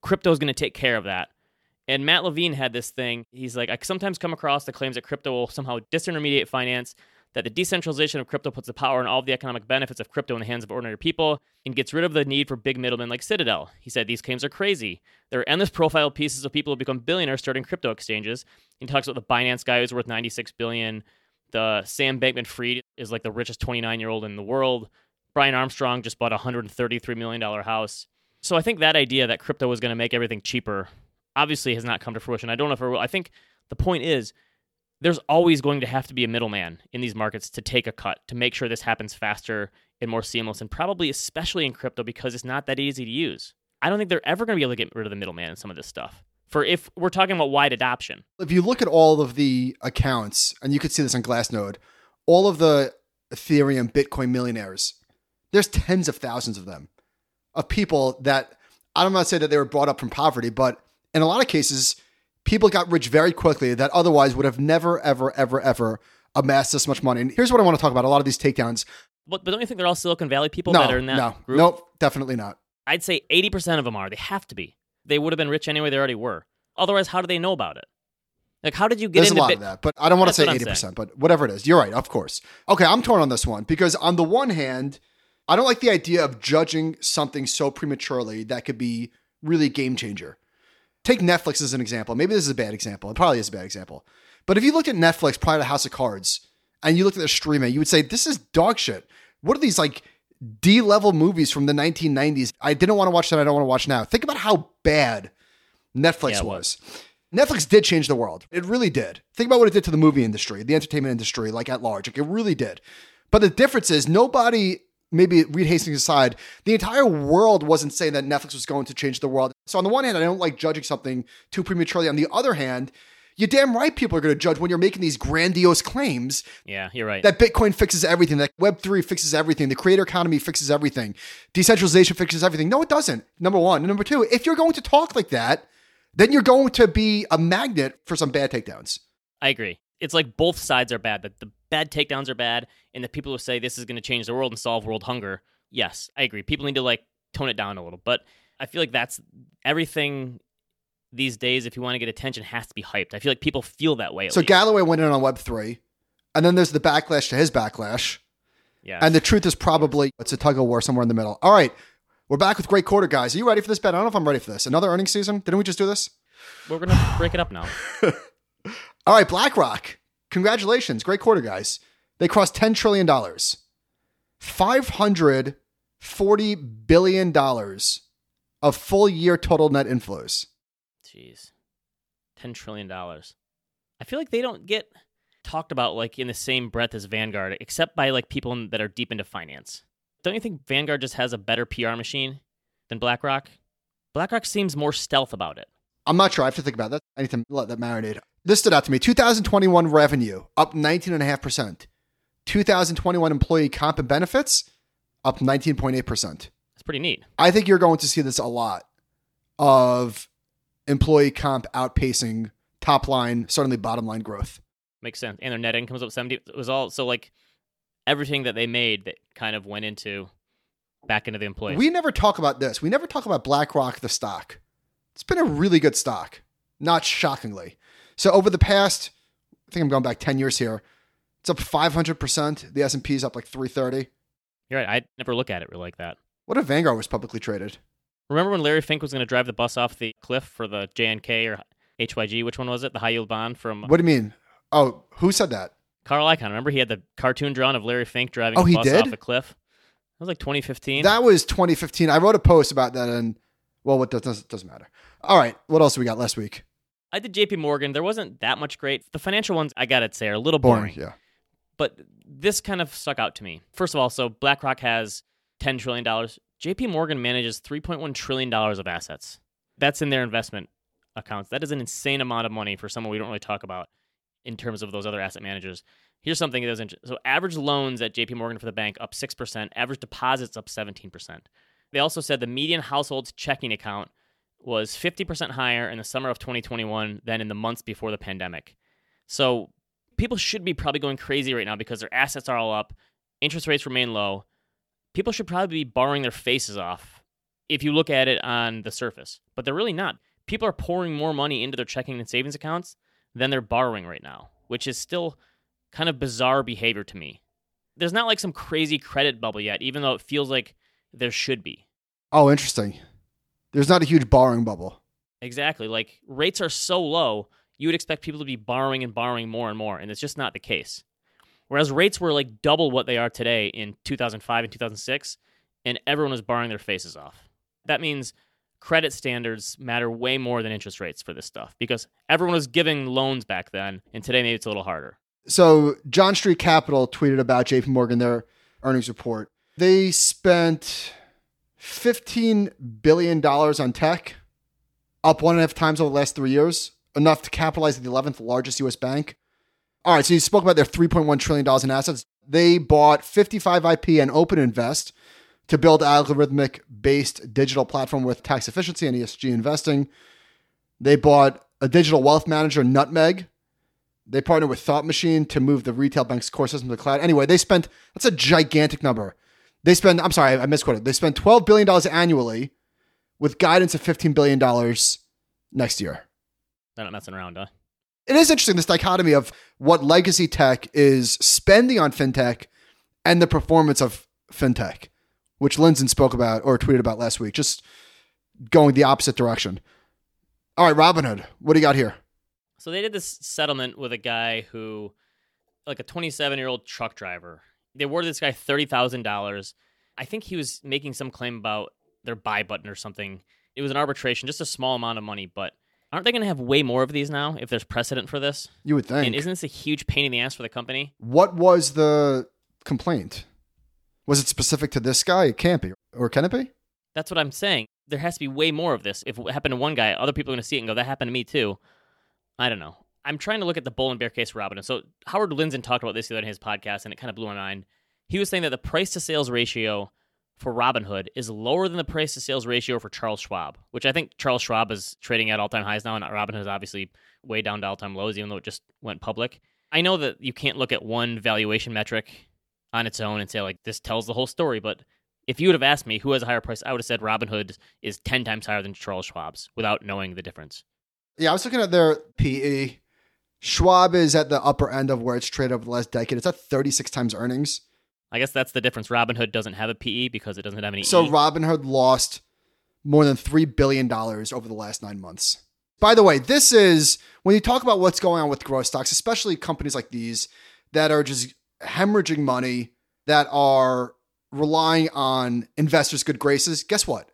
Crypto is going to take care of that. And Matt Levine had this thing. He's like, I sometimes come across the claims that crypto will somehow disintermediate finance, that the decentralization of crypto puts the power and all of the economic benefits of crypto in the hands of ordinary people and gets rid of the need for big middlemen like Citadel. He said these claims are crazy. There are endless profile pieces of people who become billionaires starting crypto exchanges. He talks about the Binance guy who's worth 96 billion. The Sam Bankman-Fried is like the richest 29-year-old in the world. Brian Armstrong just bought a 133 million dollar house. So I think that idea that crypto was going to make everything cheaper obviously has not come to fruition. I don't know if it will. I think the point is there's always going to have to be a middleman in these markets to take a cut to make sure this happens faster and more seamless, and probably especially in crypto because it's not that easy to use. I don't think they're ever going to be able to get rid of the middleman in some of this stuff. For if we're talking about wide adoption, If you look at all of the accounts, and you could see this on Glassnode, all of the Ethereum Bitcoin millionaires, there's tens of thousands of them, of people that I'm not saying that they were brought up from poverty, but in a lot of cases, people got rich very quickly that otherwise would have never, ever, ever, ever amassed this much money. And here's what I want to talk about: a lot of these takedowns. but, but don't you think they're all Silicon Valley people no, that are in that no, group? nope, definitely not. I'd say 80% of them are. They have to be. They would have been rich anyway. They already were. Otherwise, how do they know about it? Like, how did you get There's a lot Bit- of that, but I don't want to say eighty percent, but whatever it is, you're right. Of course. Okay, I'm torn on this one because on the one hand, I don't like the idea of judging something so prematurely that could be really game changer. Take Netflix as an example. Maybe this is a bad example. It probably is a bad example. But if you looked at Netflix prior to House of Cards and you looked at their streaming, you would say this is dog shit. What are these like D level movies from the 1990s? I didn't want to watch that. I don't want to watch now. Think about how bad Netflix Yeah, was. Netflix did change the world. It really did. Think about what it did to the movie industry, the entertainment industry, like at large. Like it really did. But the difference is nobody, maybe Reed Hastings aside, the entire world wasn't saying that Netflix was going to change the world. So on the one hand, I don't like judging something too prematurely. On the other hand, you're damn right people are going to judge when you're making these grandiose claims Yeah, you're right. that Bitcoin fixes everything, that Web3 fixes everything, the creator economy fixes everything, decentralization fixes everything. No, it doesn't. Number one. And number two, if you're going to talk like that, then you're going to be a magnet for some bad takedowns. I agree. It's like both sides are bad. That the bad takedowns are bad, and the people who say this is going to change the world and solve world hunger. Yes, I agree. People need to like tone it down a little, but I feel like that's everything these days. If you want to get attention, has to be hyped. I feel like people feel that way. At So least. Galloway went in on Web3, and then there's the backlash to his backlash. yeah, And the truth is probably it's a tug of war somewhere in the middle. All right, we're back with great quarter, guys. Are you ready for this bet? I don't know if I'm ready for this. Another earnings season? Didn't we just do this? we're gonna break it up now. *laughs* All right, BlackRock. Congratulations. Great quarter, guys. They crossed $10 trillion. $540 billion of full year total net inflows. Jeez, ten trillion dollars. I feel like they don't get talked about like in the same breath as Vanguard, except by like people that are deep into finance. Don't you think Vanguard just has a better PR machine than BlackRock? BlackRock seems more stealth about it. I'm not sure. I have to think about that. I need to let that marinate. This stood out to me. 2021 revenue up 19.5%. 2021 employee comp and benefits up 19.8%. That's pretty neat. I think you're going to see this a lot of employee comp outpacing top line, certainly bottom line growth. Makes sense. And their net income was up seventy. It was all so like everything that they made that kind of went into back into the employees. We never talk about this. We never talk about BlackRock, the stock. It's been a really good stock, not shockingly. So over the past, I think I'm going back 10 years here, it's up 500%. The S&P is up like 330. You're right. I never look at it like that. What if Vanguard was publicly traded? Remember when Larry Fink was going to drive the bus off the cliff for the JNK or HYG? Which one was it? The high yield bond from What do you mean? Oh, who said that? Carl Icahn. Remember he had the cartoon drawn of Larry Fink driving Oh, a he bus did? off a cliff. That was like 2015. That was 2015. I wrote a post about that and well, what does doesn't matter. All right, what else we got last week? I did JP Morgan. There wasn't that much great. The financial ones, I got to say, are a little Boring, boring. yeah. But this kind of stuck out to me. First of all, so BlackRock has $10 trillion. JP Morgan manages $3.1 trillion of assets. That's in their investment accounts. That is an insane amount of money for someone we don't really talk about in terms of those other asset managers. Here's something that was interesting. So average loans at JP Morgan for the bank up 6%, average deposits up 17%. They also said the median household's checking account was 50% higher in the summer of 2021 than in the months before the pandemic. So people should be probably going crazy right now because their assets are all up, interest rates remain low. People should probably be borrowing their faces off if you look at it on the surface, but they're really not. People are pouring more money into their checking and savings accounts than they're borrowing right now, which is still kind of bizarre behavior to me. There's not like some crazy credit bubble yet, even though it feels like there should be. Oh, interesting. There's not a huge borrowing bubble. Exactly. Like rates are so low, you would expect people to be borrowing and borrowing more and more, and it's just not the case. Whereas rates were like double what they are today in 2005 and 2006, and everyone was borrowing their faces off. That means credit standards matter way more than interest rates for this stuff because everyone was giving loans back then, and today maybe it's a little harder. So John Street Capital tweeted about JP Morgan, their earnings report. They spent $15 billion on tech, up one and a half times over the last three years, enough to capitalize the 11th largest US bank. All right, so you spoke about their $3.1 trillion in assets. They bought 55 IP and Open Invest to build algorithmic based digital platform with tax efficiency and ESG investing. They bought a digital wealth manager, Nutmeg. They partnered with Thought Machine to move the retail bank's core system to the cloud. Anyway, they spent that's a gigantic number. They spend, I'm sorry, I misquoted. They spend $12 billion annually with guidance of $15 billion next year. They're not messing around, huh? It is interesting, this dichotomy of what legacy tech is spending on fintech and the performance of fintech, which Lindzon spoke about or tweeted about last week, just going the opposite direction. All right, Robinhood, what do you got here? So they did this settlement with a guy who, like a 27 year old truck driver, they awarded this guy thirty thousand dollars. I think he was making some claim about their buy button or something. It was an arbitration, just a small amount of money, but aren't they going to have way more of these now if there's precedent for this? You would think. And isn't this a huge pain in the ass for the company? What was the complaint? Was it specific to this guy? It can't be. Or can it be? That's what I'm saying. There has to be way more of this. If it happened to one guy, other people are going to see it and go, that happened to me too. I don't know. I'm trying to look at the bull and bear case for Robinhood. So Howard Lindzon talked about this the other day in his podcast, and it kind of blew my mind. He was saying that the price to sales ratio for Robinhood is lower than the price to sales ratio for Charles Schwab, which I think Charles Schwab is trading at all time highs now, and Robinhood is obviously way down to all time lows, even though it just went public. I know that you can't look at one valuation metric on its own and say, like, this tells the whole story, but if you would have asked me who has a higher price, I would have said Robinhood is 10 times higher than Charles Schwab's without knowing the difference. Yeah, I was looking at their PE. Schwab is at the upper end of where it's traded over the last decade. It's at 36 times earnings. I guess that's the difference. Robinhood doesn't have a PE because it doesn't have any. So E. Robinhood lost more than $3 billion over the last nine months. By the way, this is when you talk about what's going on with growth stocks, especially companies like these that are just hemorrhaging money, that are relying on investors' good graces. Guess what?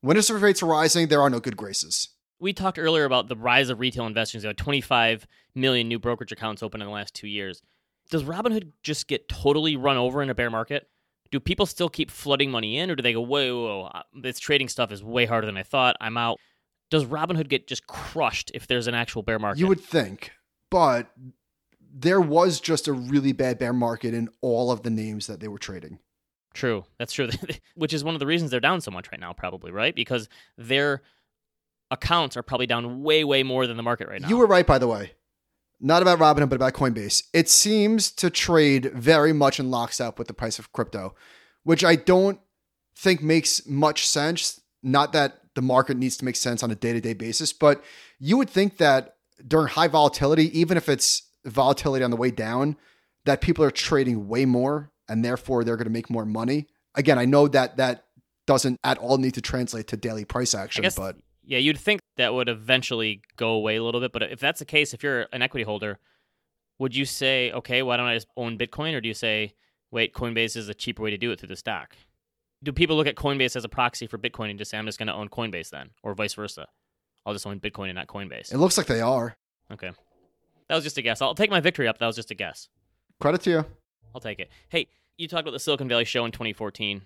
When interest rates are rising, there are no good graces. We talked earlier about the rise of retail investors. There are 25 million new brokerage accounts open in the last two years. Does Robinhood just get totally run over in a bear market? Do people still keep flooding money in, or do they go, whoa, whoa, whoa, uh, this trading stuff is way harder than I thought. I'm out. Does Robinhood get just crushed if there's an actual bear market? You would think, but there was just a really bad bear market in all of the names that they were trading. True. That's true. *laughs* Which is one of the reasons they're down so much right now, probably, right? Because their accounts are probably down way, way more than the market right now. You were right, by the way. Not about Robinhood, but about Coinbase. It seems to trade very much in lockstep with the price of crypto, which I don't think makes much sense. Not that the market needs to make sense on a day to day basis, but you would think that during high volatility, even if it's volatility on the way down, that people are trading way more and therefore they're going to make more money. Again, I know that that doesn't at all need to translate to daily price action, but yeah, you'd think that would eventually go away a little bit. But if that's the case, if you're an equity holder, would you say, okay, why don't I just own Bitcoin? Or do you say, wait, Coinbase is a cheaper way to do it through the stock? Do people look at Coinbase as a proxy for Bitcoin and just say, I'm just going to own Coinbase then? Or vice versa? I'll just own Bitcoin and not Coinbase. it looks like they are. Okay. That was just a guess. I'll take my victory up. That was just a guess. Credit to you. I'll take it. Hey, you talked about the Silicon Valley show in 2014.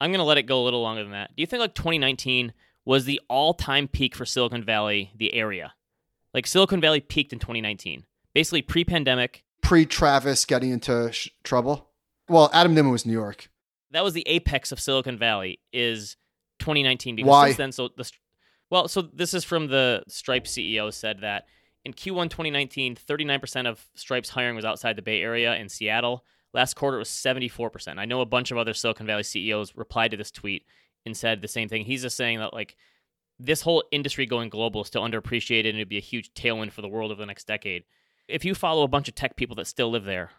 I'm going to let it go a little longer than that. Do you think like 2019 was the all-time peak for Silicon Valley, the area? Like Silicon Valley peaked in 2019. Basically pre-pandemic. pre Travis getting into sh- trouble. Well, Adam Neumann was New York. That was the apex of Silicon Valley is 2019 because Why? since then so the well so this is from the Stripe CEO said that in Q1 2019 39% of Stripe's hiring was outside the Bay Area in Seattle. Last quarter it was 74%. I know a bunch of other Silicon Valley CEOs replied to this tweet and said the same thing. He's just saying that like this whole industry going global is still underappreciated and it'd be a huge tailwind for the world over the next decade. If you follow a bunch of tech people that still live there,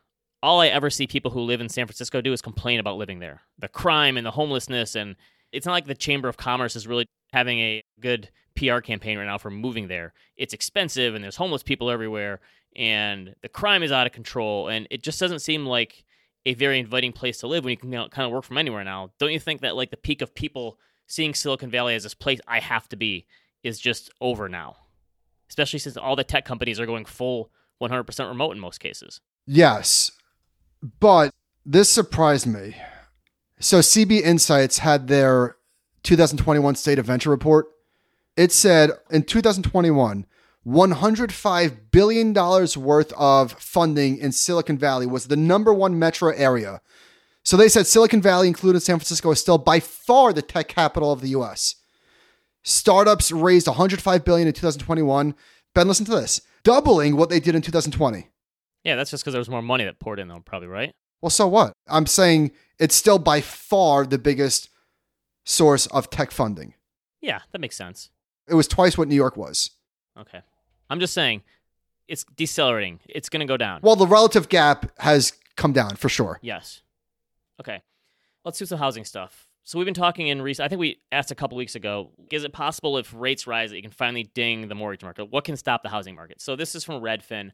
all I ever see people who live in San Francisco do is complain about living there. The crime and the homelessness and it's not like the Chamber of Commerce is really having a good PR campaign right now for moving there. It's expensive and there's homeless people everywhere and the crime is out of control and it just doesn't seem like a very inviting place to live when you can you know, kind of work from anywhere now. Don't you think that like the peak of people seeing Silicon Valley as this place I have to be is just over now? Especially since all the tech companies are going full 100% remote in most cases. Yes, but this surprised me. So CB Insights had their 2021 State of Venture report. It said in 2021, 105 billion dollars worth of funding in Silicon Valley was the number one metro area. So they said Silicon Valley, including San Francisco, is still by far the tech capital of the U.S. Startups raised 105 billion in 2021. Ben, listen to this, doubling what they did in 2020. Yeah, that's just because there was more money that poured in, though, probably, right? Well, so what? I'm saying it's still by far the biggest source of tech funding. Yeah, that makes sense. It was twice what New York was. Okay. I'm just saying it's decelerating. It's going to go down. Well, the relative gap has come down for sure. Yes. Okay. Let's do some housing stuff. So we've been talking in recent. I think we asked a couple weeks ago. Is it possible if rates rise that you can finally ding the mortgage market? What can stop the housing market? So this is from Redfin,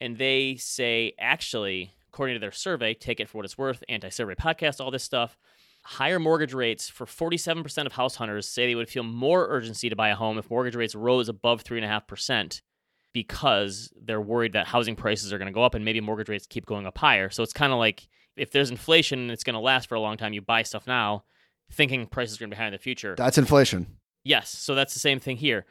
and they say actually, according to their survey, take it for what it's worth, anti-survey podcast, all this stuff. Higher mortgage rates for 47% of house hunters say they would feel more urgency to buy a home if mortgage rates rose above 3.5% because they're worried that housing prices are going to go up and maybe mortgage rates keep going up higher. So it's kind of like if there's inflation and it's going to last for a long time, you buy stuff now thinking prices are going to be higher in the future. That's inflation. Yes, so that's the same thing here.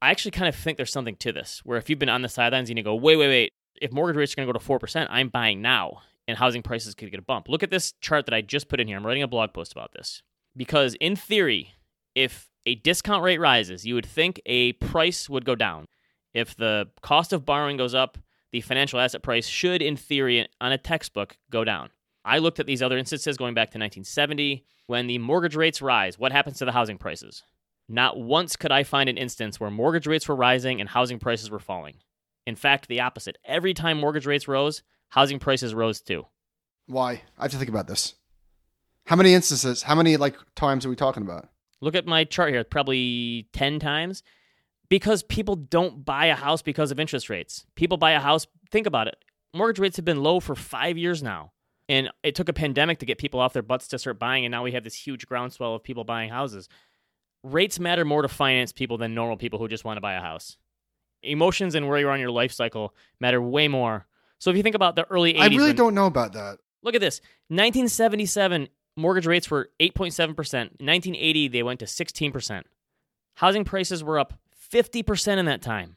I actually kind of think there's something to this where if you've been on the sidelines you need to go, wait, wait, wait, if mortgage rates are going to go to 4%, I'm buying now and housing prices could get a bump. Look at this chart that I just put in here. I'm writing a blog post about this because, in theory, if a discount rate rises, you would think a price would go down. If the cost of borrowing goes up, the financial asset price should, in theory, on a textbook, go down. I looked at these other instances going back to 1970. When the mortgage rates rise, what happens to the housing prices? Not once could I find an instance where mortgage rates were rising and housing prices were falling. In fact, the opposite. Every time mortgage rates rose, housing prices rose too. Why? I have to think about this. How many instances? How many like times are we talking about? Look at my chart here, probably 10 times. Because people don't buy a house because of interest rates. People buy a house, think about it. Mortgage rates have been low for five years now. And it took a pandemic to get people off their butts to start buying, and now we have this huge groundswell of people buying houses. Rates matter more to finance people than normal people who just want to buy a house. Emotions and where you're on your life cycle matter way more. So if you think about the early 80s, I really don't know about that. Look at this. 1977 mortgage rates were 8.7%. 1980 they went to 16%. Housing prices were up 50% in that time.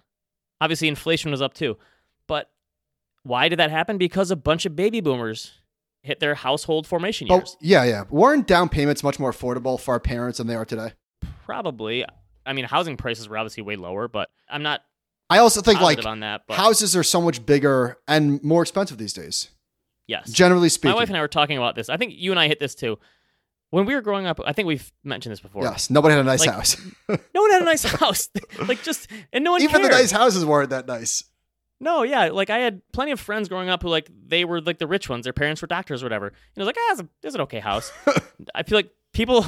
Obviously inflation was up too. But why did that happen? Because a bunch of baby boomers hit their household formation years. yeah, yeah. Weren't down payments much more affordable for our parents than they are today? Probably. I mean, housing prices were obviously way lower, but I'm not I also think like on that. But houses are so much bigger and more expensive these days. yes, Generally speaking. my wife and I were talking about this. I think you and I hit this too. When we were growing up, I think we've mentioned this before. yes, nobody had a nice Like, house. No one had a nice *laughs* house. *laughs* like just and no one Even the nice houses weren't that nice. No, yeah, like I had plenty of friends growing up who like they were like the rich ones. Their parents were doctors or whatever. And it was like, ah, it's, a, it's an okay house. *laughs* I feel like people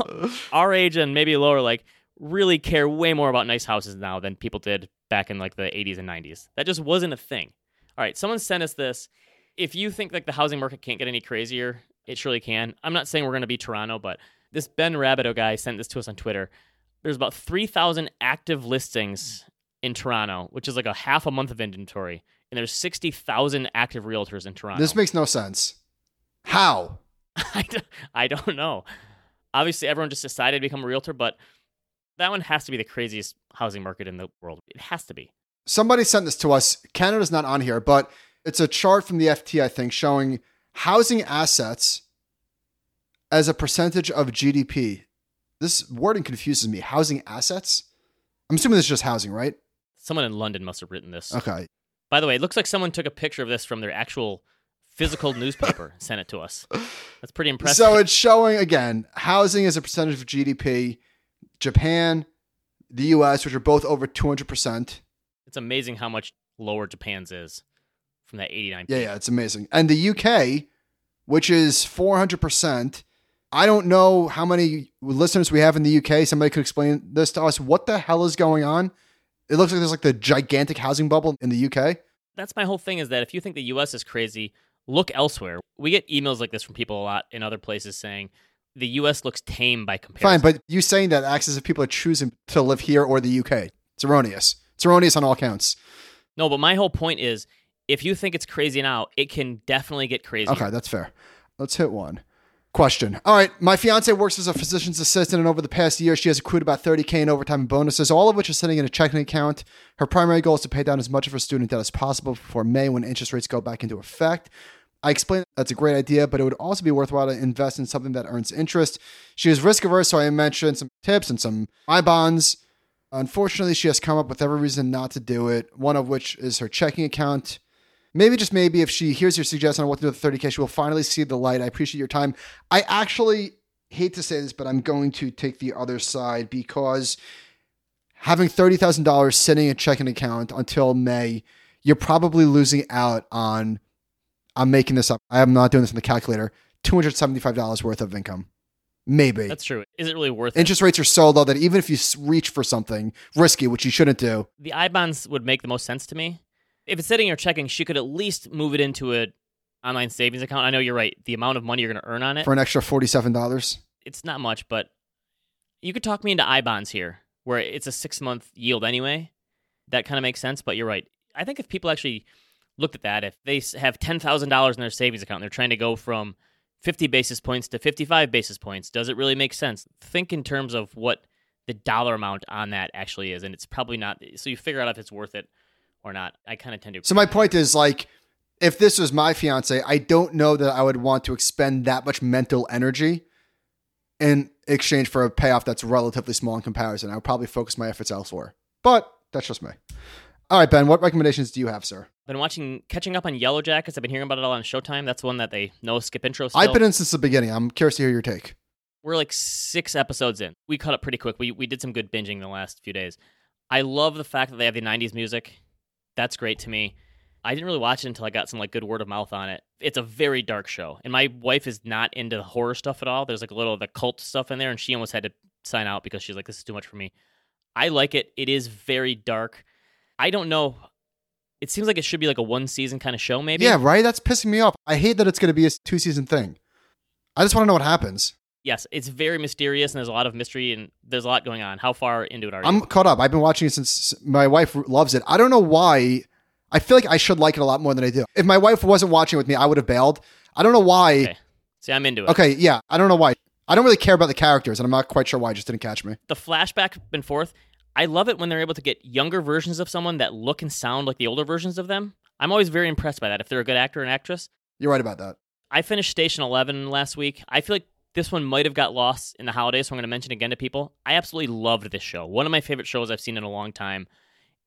our age and maybe lower like really care way more about nice houses now than people did back in like the 80s and 90s. That just wasn't a thing. All right, someone sent us this. If you think like the housing market can't get any crazier, it surely can. I'm not saying we're going to be Toronto, but this Ben Rabidoux guy sent this to us on Twitter. There's about 3,000 active listings in Toronto, which is like a half a month of inventory, and there's 60,000 active realtors in Toronto. This makes no sense. How? *laughs* I, don't, I don't know. Obviously, everyone just decided to become a realtor, but that one has to be the craziest housing market in the world. It has to be. Somebody sent this to us. Canada's not on here, but It's a chart from the FT, I think, showing housing assets as a percentage of GDP. This wording confuses me. Housing assets? I'm assuming this is just housing, right? Someone in London must have written this. Okay. By the way, it looks like someone took a picture of this from their actual physical newspaper and sent it to us. That's pretty impressive. So it's showing again housing as a percentage of GDP. Japan, the US, which are both over 200%. it's amazing how much lower Japan's is from that 89. Yeah, yeah, it's amazing. And the UK, which is 400%. I don't know how many listeners we have in the UK. Somebody could explain this to us. What the hell is going on? It looks like there's like the gigantic housing bubble in the UK. That's my whole thing is that if you think the US is crazy, look elsewhere. We get emails like this from people a lot in other places saying the US looks tame by comparison. Fine, but you saying that acts as if people are choosing to live here or the UK. It's erroneous. It's erroneous on all counts. no, but my whole point is if you think it's crazy now, it can definitely get crazy. Okay, that's fair. Let's hit one. Question. All right, my fiance works as a physician's assistant, and over the past year, she has accrued about 30K in overtime and bonuses, all of which are sitting in a checking account. Her primary goal is to pay down as much of her student debt as possible before May when interest rates go back into effect. I explained that's a great idea, but it would also be worthwhile to invest in something that earns interest. She is risk averse, so I mentioned some tips and some I bonds. Unfortunately, she has come up with every reason not to do it, one of which is her checking account. Maybe just maybe if she hears your suggestion on what to do with 30K, she will finally see the light. I appreciate your time. I actually hate to say this, but I'm going to take the other side because having $30,000 sitting in a checking account until May, you're probably losing out on, I'm making this up. I am not doing this in the calculator, $275 worth of income. Maybe. That's true. Is it really worth it? Interest rates are so low that even if you reach for something risky, which you shouldn't do, The I bonds would make the most sense to me. If it's sitting in your checking, she could at least move it into a online savings account. I know you're right. The amount of money you're going to earn on it, for an extra $47. it's not much, but you could talk me into I bonds here, where it's a six month yield anyway. That kind of makes sense. But you're right. I think if people actually looked at that, if they have ten thousand dollars in their savings account, and they're trying to go from fifty basis points to fifty-five basis points. Does it really make sense? Think in terms of what the dollar amount on that actually is, and it's probably not. So you figure out if it's worth it or not. I kind of tend to. So my point is like, if this was my fiance, I don't know that I would want to expend that much mental energy in exchange for a payoff that's relatively small in comparison. I would probably focus my efforts elsewhere. But that's just me. All right, Ben, what recommendations do you have, sir? I've been watching, catching up on Yellowjackets. I've been hearing about it all on Showtime. That's one that they know skip intro. Still. I've been in since the beginning. I'm curious to hear your take. we're like six episodes in. We caught up pretty quick. We we did some good binging the last few days. I love the fact that they have the '90s music. That's great to me. I didn't really watch it until I got some like good word of mouth on it. It's a very dark show, and my wife is not into the horror stuff at all. There's like a little of the cult stuff in there, and she almost had to sign out because she's like, "This is too much for me." I like it. It is very dark. I don't know. It seems like it should be like a one season kind of show, maybe. Yeah, right? That's pissing me off. I hate that it's going to be a two season thing. I just want to know what happens. Yes, it's very mysterious, and there's a lot of mystery, and there's a lot going on. How far into it are you? I'm caught up. I've been watching it since my wife loves it. I don't know why. I feel like I should like it a lot more than I do. If my wife wasn't watching with me, I would have bailed. I don't know why. Okay. See, I'm into it. Okay, yeah. I don't know why. I don't really care about the characters, and I'm not quite sure why. It just didn't catch me. the flashback and forth. I love it when they're able to get younger versions of someone that look and sound like the older versions of them. I'm always very impressed by that. If they're a good actor and actress, You're right about that. I finished Station 11 last week. I feel like this one might have got lost in the holidays, so I'm going to mention again to people. I absolutely loved this show. One of my favorite shows I've seen in a long time.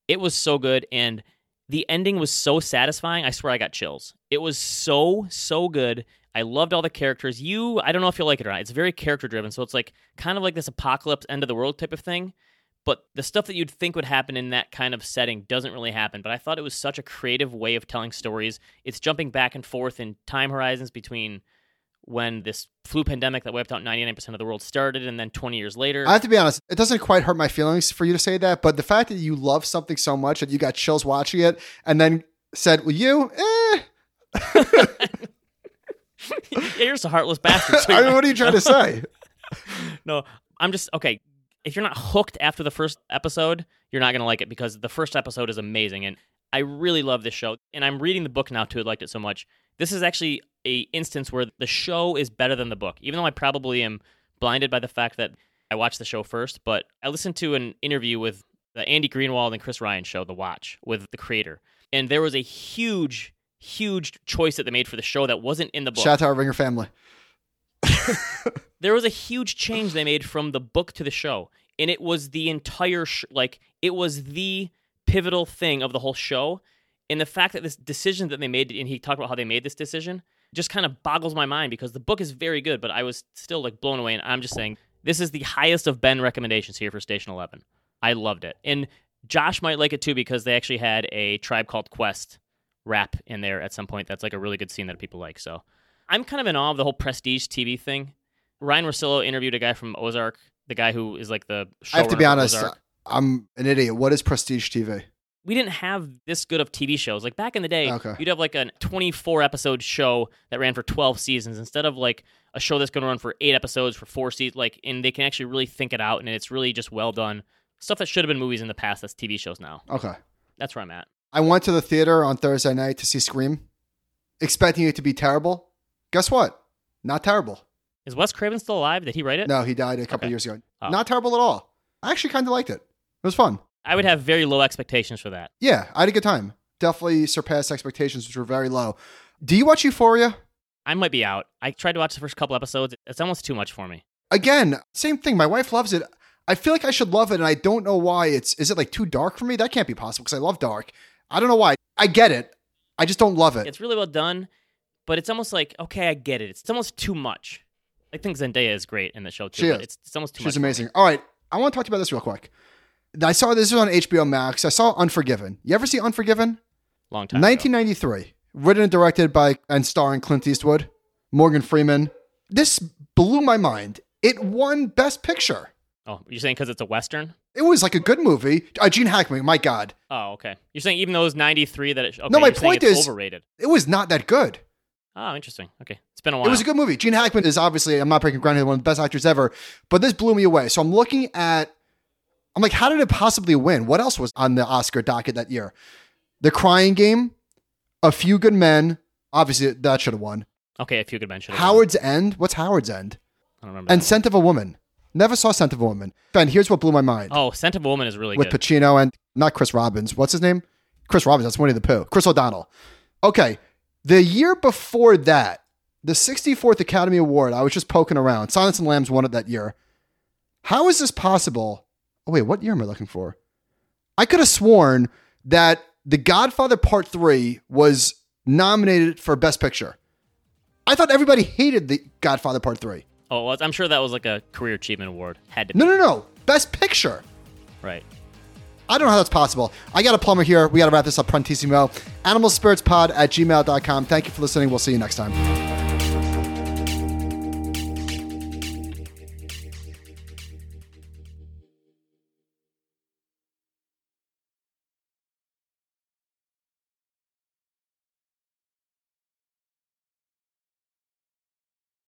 It was so good, and the ending was so satisfying. I swear I got chills. It was so, so good. I loved all the characters. You, I don't know if you like it or not. It's very character driven, so it's like kind of like this apocalypse, end of the world type of thing. But the stuff that you'd think would happen in that kind of setting doesn't really happen. But I thought it was such a creative way of telling stories. It's jumping back and forth in time horizons between when this flu pandemic that wiped out 99% of the world started and then 20 years later. I have to be honest. It doesn't quite hurt my feelings for you to say that, but the fact that you love something so much that you got chills watching it, and then said, "Well, you, eh." *laughs* Yeah, You're just a heartless bastard. so *laughs* I mean, what are you trying to say? *laughs* no, I'm just okay. If you're not hooked after the first episode, you're not gonna like it because the first episode is amazing, and I really love this show. And I'm reading the book now too. I liked it so much. This is actually a instance where the show is better than the book, even though I probably am blinded by the fact that I watched the show first. But I listened to an interview with the Andy Greenwald and Chris Ryan show, The Watch, with the creator, and there was a huge huge choice that they made for the show that wasn't in the book. Shout out to our Ringer family. *laughs* *laughs* there was a huge change they made from the book to the show, and it was the entire sh- like it was the pivotal thing of the whole show. And the fact that this decision that they made, and he talked about how they made this decision, just kind of boggles my mind because the book is very good, but I was still like blown away. And I'm just saying, this is the highest of Ben recommendations here for Station Eleven. I loved it, and Josh might like it too because they actually had a Tribe Called Quest rap in there at some point. That's like a really good scene that people like. So I'm kind of in awe of the whole prestige TV thing. Ryan Russillo interviewed a guy from Ozark, the guy who is like the. I have to be honest. I'm an idiot. What is prestige TV? We didn't have this good of TV shows. Like back in the day, Okay. you'd have like a 24 episode show that ran for 12 seasons instead of like a show that's going to run for eight episodes for four seasons. Like, and they can actually really think it out, and it's really just well done. Stuff that should have been movies in the past, that's TV shows now. Okay. That's where I'm at. I went to the theater on Thursday night to see Scream, expecting it to be terrible. Guess what? Not terrible. Is Wes Craven still alive? Did he write it? No, he died a couple Okay. years ago. Oh. Not terrible at all. I actually kind of liked it. It was fun. I would have very low expectations for that. Yeah, I had a good time. Definitely surpassed expectations, which were very low. Do you watch Euphoria? I might be out. I tried to watch the first couple episodes. It's almost too much for me. Again, same thing. My wife loves it. I feel like I should love it, and I don't know why. It's is it like too dark for me? That can't be possible because I love dark. I don't know why. I get it. I just don't love it. It's really well done, but it's almost like okay, I get it. It's almost too much. I think Zendaya is great in the show too. She but is. It's, it's almost too much. She's amazing. All right, I want to talk to you about this real quick. I saw this was on HBO Max. I saw Unforgiven. You ever see Unforgiven? Long time. ago. 1993, written and directed by and starring Clint Eastwood, Morgan Freeman. This blew my mind. It won Best Picture. Oh, you're saying because it's a western? It was like a good movie. Uh, Gene Hackman, my God, Oh, okay. You're saying even though it was 93 that it. Okay, No, my point is- overrated. it was not that good. Oh, interesting. Okay, it's been a while. It was a good movie. Gene Hackman is obviously, I'm not breaking ground here, one of the best actors ever, but this blew me away. So I'm looking at, I'm like, how did it possibly win? What else was on the Oscar docket that year? The Crying Game, A Few Good Men, obviously that should have won. okay, a few good mentions. Howard's End, what's Howard's End? I don't remember. And Scent of a Woman. Never saw Scent of a Woman. Ben, here's what blew my mind. oh, Scent of a Woman is really with good. Pacino and not Chris Robbins. What's his name? Chris Robbins. That's Winnie the Pooh. Chris O'Donnell. Okay. The year before that, the 64th Academy Award, I was just poking around. Silence and Lambs won it that year. How is this possible? Oh, wait, what year am I looking for? I could have sworn that The Godfather Part 3 was nominated for Best Picture. I thought everybody hated The Godfather Part 3. oh, well, I'm sure that was like a career achievement award. Had to be. No, no, no. Best Picture. Right. I don't know how that's possible. I got a plumber here. We got to wrap this up prontissimo. Animal Spirits Pod at gmail.com. Thank you for listening. We'll see you next time.